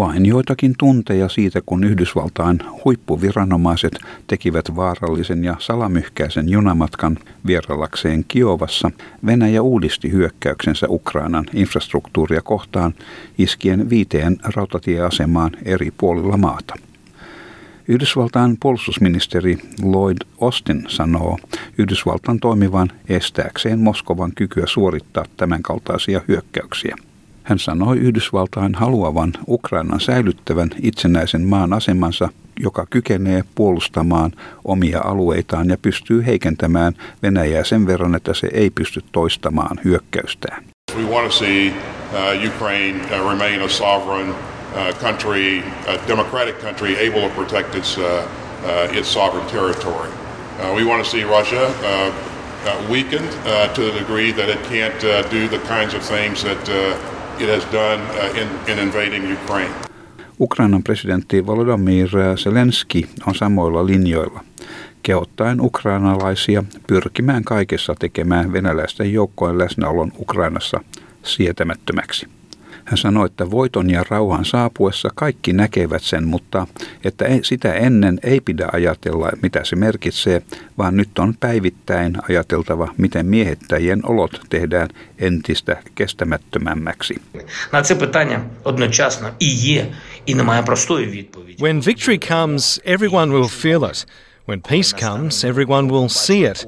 Vain joitakin tunteja siitä, kun Yhdysvaltain huippuviranomaiset tekivät vaarallisen ja salamyhkäisen junamatkan vierallakseen Kiovassa, Venäjä uudisti hyökkäyksensä Ukrainan infrastruktuuria kohtaan iskien viiteen rautatieasemaan eri puolilla maata. Yhdysvaltain puolustusministeri Lloyd Austin sanoo Yhdysvaltain toimivan estääkseen Moskovan kykyä suorittaa tämänkaltaisia hyökkäyksiä. Hän sanoi Yhdysvaltain haluavan Ukrainan säilyttävän itsenäisen maan asemansa, joka kykenee puolustamaan omia alueitaan ja pystyy heikentämään Venäjää sen verran, että se ei pysty toistamaan hyökkäystään. We want to see uh, Ukraine uh, remain a sovereign uh, country, a democratic country able to protect its, uh, its sovereign territory. Uh, we want to see Russia uh, weakened uh, to the degree that it can't uh, do the kinds of things that uh, it has done uh, in, in invading Ukraine. Ukrainan presidentti Volodymyr Zelensky on samoilla linjoilla, kehottaen ukrainalaisia pyrkimään kaikessa tekemään venäläisten joukkojen läsnäolon Ukrainassa sietämättömäksi. Hän sanoi, että voiton ja rauhan saapuessa kaikki näkevät sen, mutta että sitä ennen ei pidä ajatella, mitä se merkitsee, vaan nyt on päivittäin ajateltava, miten miehettäjien olot tehdään entistä kestämättömämmäksi. When victory comes, everyone will feel it. When peace comes, everyone will see it.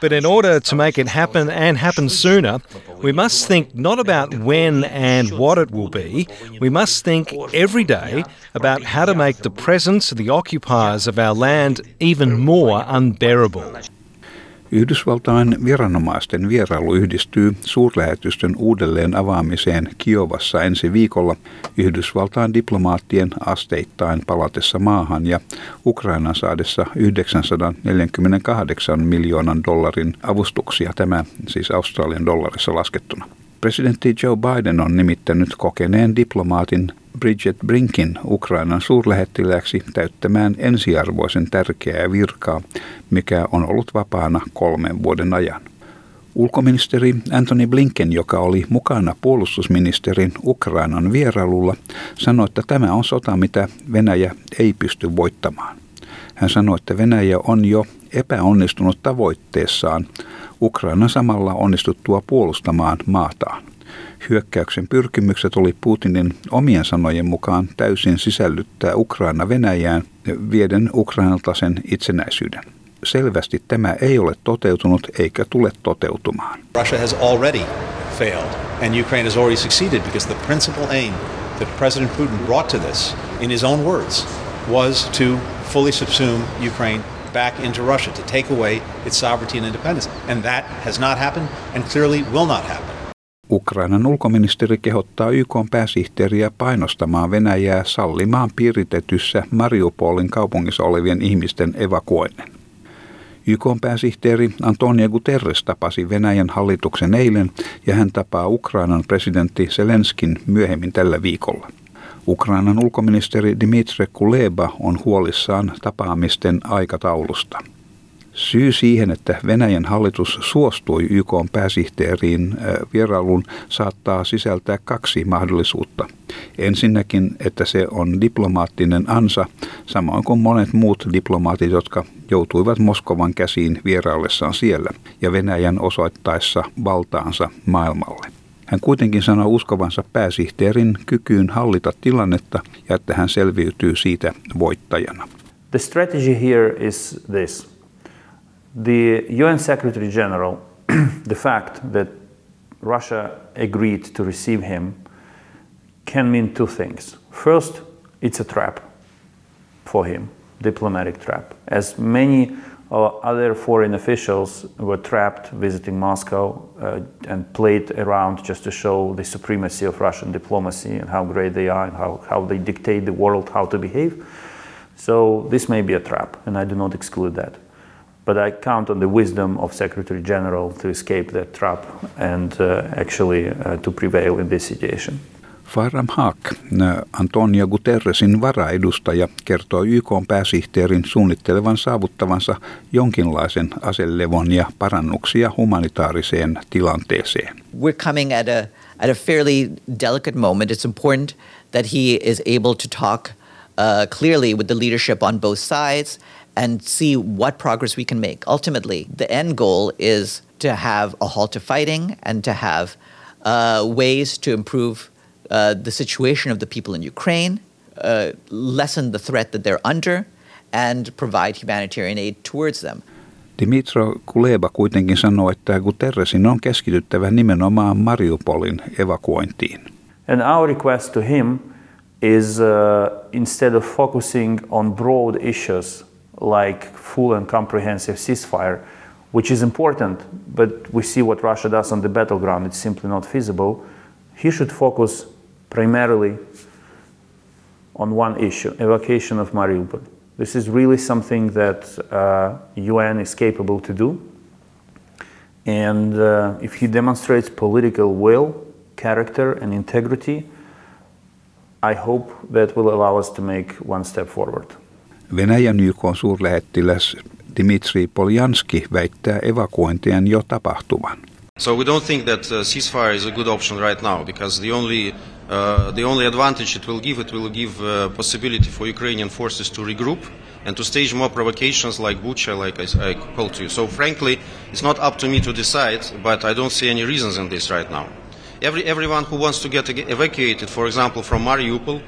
But in order to make it happen and happen sooner, we must think not about when and what it will be. We must think every day about how to make the presence of the occupiers of our land even more unbearable. Yhdysvaltain viranomaisten vierailu yhdistyy suurlähetystön uudelleen avaamiseen Kiovassa ensi viikolla Yhdysvaltain diplomaattien asteittain palatessa maahan ja Ukrainan saadessa 948 miljoonan dollarin avustuksia, tämä siis Australian dollarissa laskettuna. Presidentti Joe Biden on nimittänyt kokeneen diplomaatin Bridget Brinkin Ukrainan suurlähettiläksi täyttämään ensiarvoisen tärkeää virkaa, mikä on ollut vapaana kolmen vuoden ajan. Ulkoministeri Anthony Blinken, joka oli mukana puolustusministerin Ukrainan vierailulla, sanoi, että tämä on sota, mitä Venäjä ei pysty voittamaan. Hän sanoi, että Venäjä on jo epäonnistunut tavoitteessaan Ukraina samalla onnistuttua puolustamaan maataan. Hyökkäyksen pyrkimykset oli Putinin omien sanojen mukaan täysin sisällyttää Ukraina Venäjään vieden Ukrainalta sen itsenäisyyden. Selvästi tämä ei ole toteutunut eikä tule toteutumaan. Russia has already failed and Ukraine has already succeeded because the principal aim that President Putin brought to this in his own words was to fully subsume Ukraine back into Russia, to take away its sovereignty and independence. And that has not happened and clearly will not happen. Ukrainan ulkoministeri kehottaa YK pääsihteeriä painostamaan Venäjää sallimaan piiritetyssä Mariupolin kaupungissa olevien ihmisten evakuoinnin. YK pääsihteeri Antonio Guterres tapasi Venäjän hallituksen eilen ja hän tapaa Ukrainan presidentti Zelenskin myöhemmin tällä viikolla. Ukrainan ulkoministeri Dmitry Kuleba on huolissaan tapaamisten aikataulusta. Syy siihen, että Venäjän hallitus suostui YK pääsihteeriin vierailun, saattaa sisältää kaksi mahdollisuutta. Ensinnäkin, että se on diplomaattinen ansa, samoin kuin monet muut diplomaatit, jotka joutuivat Moskovan käsiin vieraillessaan siellä ja Venäjän osoittaessa valtaansa maailmalle. Hän kuitenkin sanoi uskovansa pääsihteerin kykyyn hallita tilannetta ja että hän selviytyy siitä voittajana. The strategy here is this. The UN Secretary General, the fact that Russia agreed to receive him can mean two things. First, it's a trap for him, diplomatic trap. As many other foreign officials were trapped visiting Moscow uh, and played around just to show the supremacy of Russian diplomacy and how great they are and how, how they dictate the world how to behave. So this may be a trap, and I do not exclude that. But I count on the wisdom of Secretary General to escape that trap and uh, actually uh, to prevail in this situation. Farham Haq, Antonio Guterresin varaedustaja, kertoo YK pääsihteerin suunnittelevan saavuttavansa jonkinlaisen aselevon ja parannuksia humanitaariseen tilanteeseen. We're coming at a, at a fairly delicate moment. It's important that he is able to talk uh, clearly with the leadership on both sides and see what progress we can make. Ultimately, the end goal is to have a halt to fighting and to have uh, ways to improve uh, the situation of the people in Ukraine, uh, lessen the threat that they're under, and provide humanitarian aid towards them. Dimitro Kuleba kuitenkin sanoo, että Guterresin on keskityttävä nimenomaan Mariupolin evakuointiin. And our request to him is uh, instead of focusing on broad issues like full and comprehensive ceasefire, which is important, but we see what Russia does on the battleground, it's simply not feasible. He should focus primarily on one issue evacuation of Mariupol. This is really something that uh, UN is capable to do. And uh, if he demonstrates political will, character, and integrity, I hope that will allow us to make one step forward. Venäjän YK suurlähettiläs Dimitri Poljanski väittää evakuointien jo tapahtuvan. So we don't think that uh, ceasefire is a good option right now because the only uh, the only advantage it will give it will give uh, possibility for Ukrainian forces to regroup and to stage more provocations like Bucha, like I, I called to you. So frankly, it's not up to me to decide, but I don't see any reasons in this right now. Every, everyone who wants to get evacuated, for example, from Mariupol,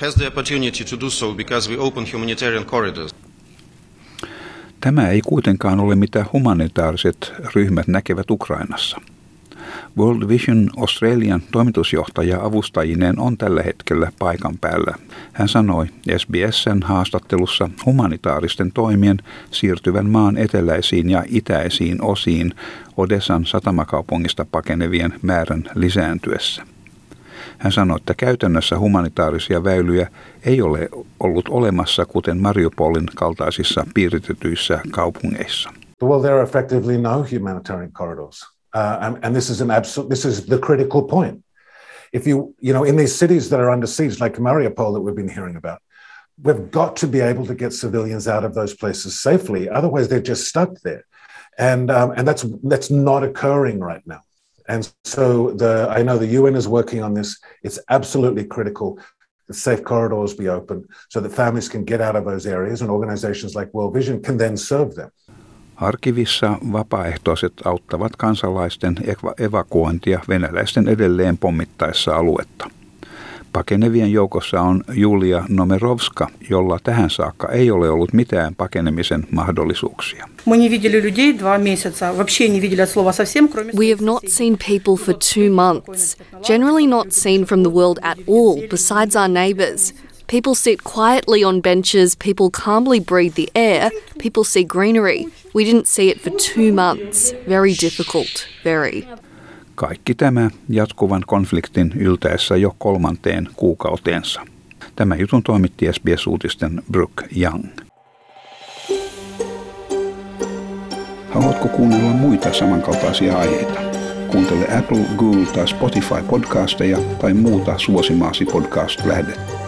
has the opportunity to do so because we open humanitarian corridors. Tämä ei kuitenkaan ole mitä humanitaariset ryhmät näkevät Ukrainassa. World Vision Australian toimitusjohtaja avustajineen on tällä hetkellä paikan päällä. Hän sanoi SBSn haastattelussa humanitaaristen toimien siirtyvän maan eteläisiin ja itäisiin osiin Odessan satamakaupungista pakenevien määrän lisääntyessä. Hän sanoi, että käytännössä humanitaarisia väylyjä ei ole ollut olemassa, kuten Mariupolin kaltaisissa piiritetyissä kaupungeissa. Well, there are effectively no humanitarian corridors. Uh, and, and, this is an absolute, this is the critical point. If you, you know, in these cities that are under siege, like Mariupol that we've been hearing about, we've got to be able to get civilians out of those places safely. Otherwise, they're just stuck there. And, um, and that's, that's not occurring right now. And so the, I know the UN is working on this. It's absolutely critical that safe corridors be open so that families can get out of those areas and organizations like World Vision can then serve them. Arkivissa vapaaehtoiset auttavat kansalaisten evakuointia venäläisten edelleen pommittaessa aluetta. Pakenevien joukossa on Julia Nomerovska, jolla tähän saakka ei ole ollut mitään pakenemisen mahdollisuuksia. We have not seen people for two months, generally not seen from the world at all, besides our neighbours. People sit quietly on benches, people calmly breathe the air, people see greenery. We didn't see it for two months. Very difficult, very. Kaikki tämä jatkuvan konfliktin yltäessä jo kolmanteen kuukauteensa. Tämä jutun toimitti SBS-uutisten Brooke Young. Haluatko kuunnella muita samankaltaisia aiheita? Kuuntele Apple, Google tai Spotify podcasteja tai muuta suosimaasi podcast-lähdettä.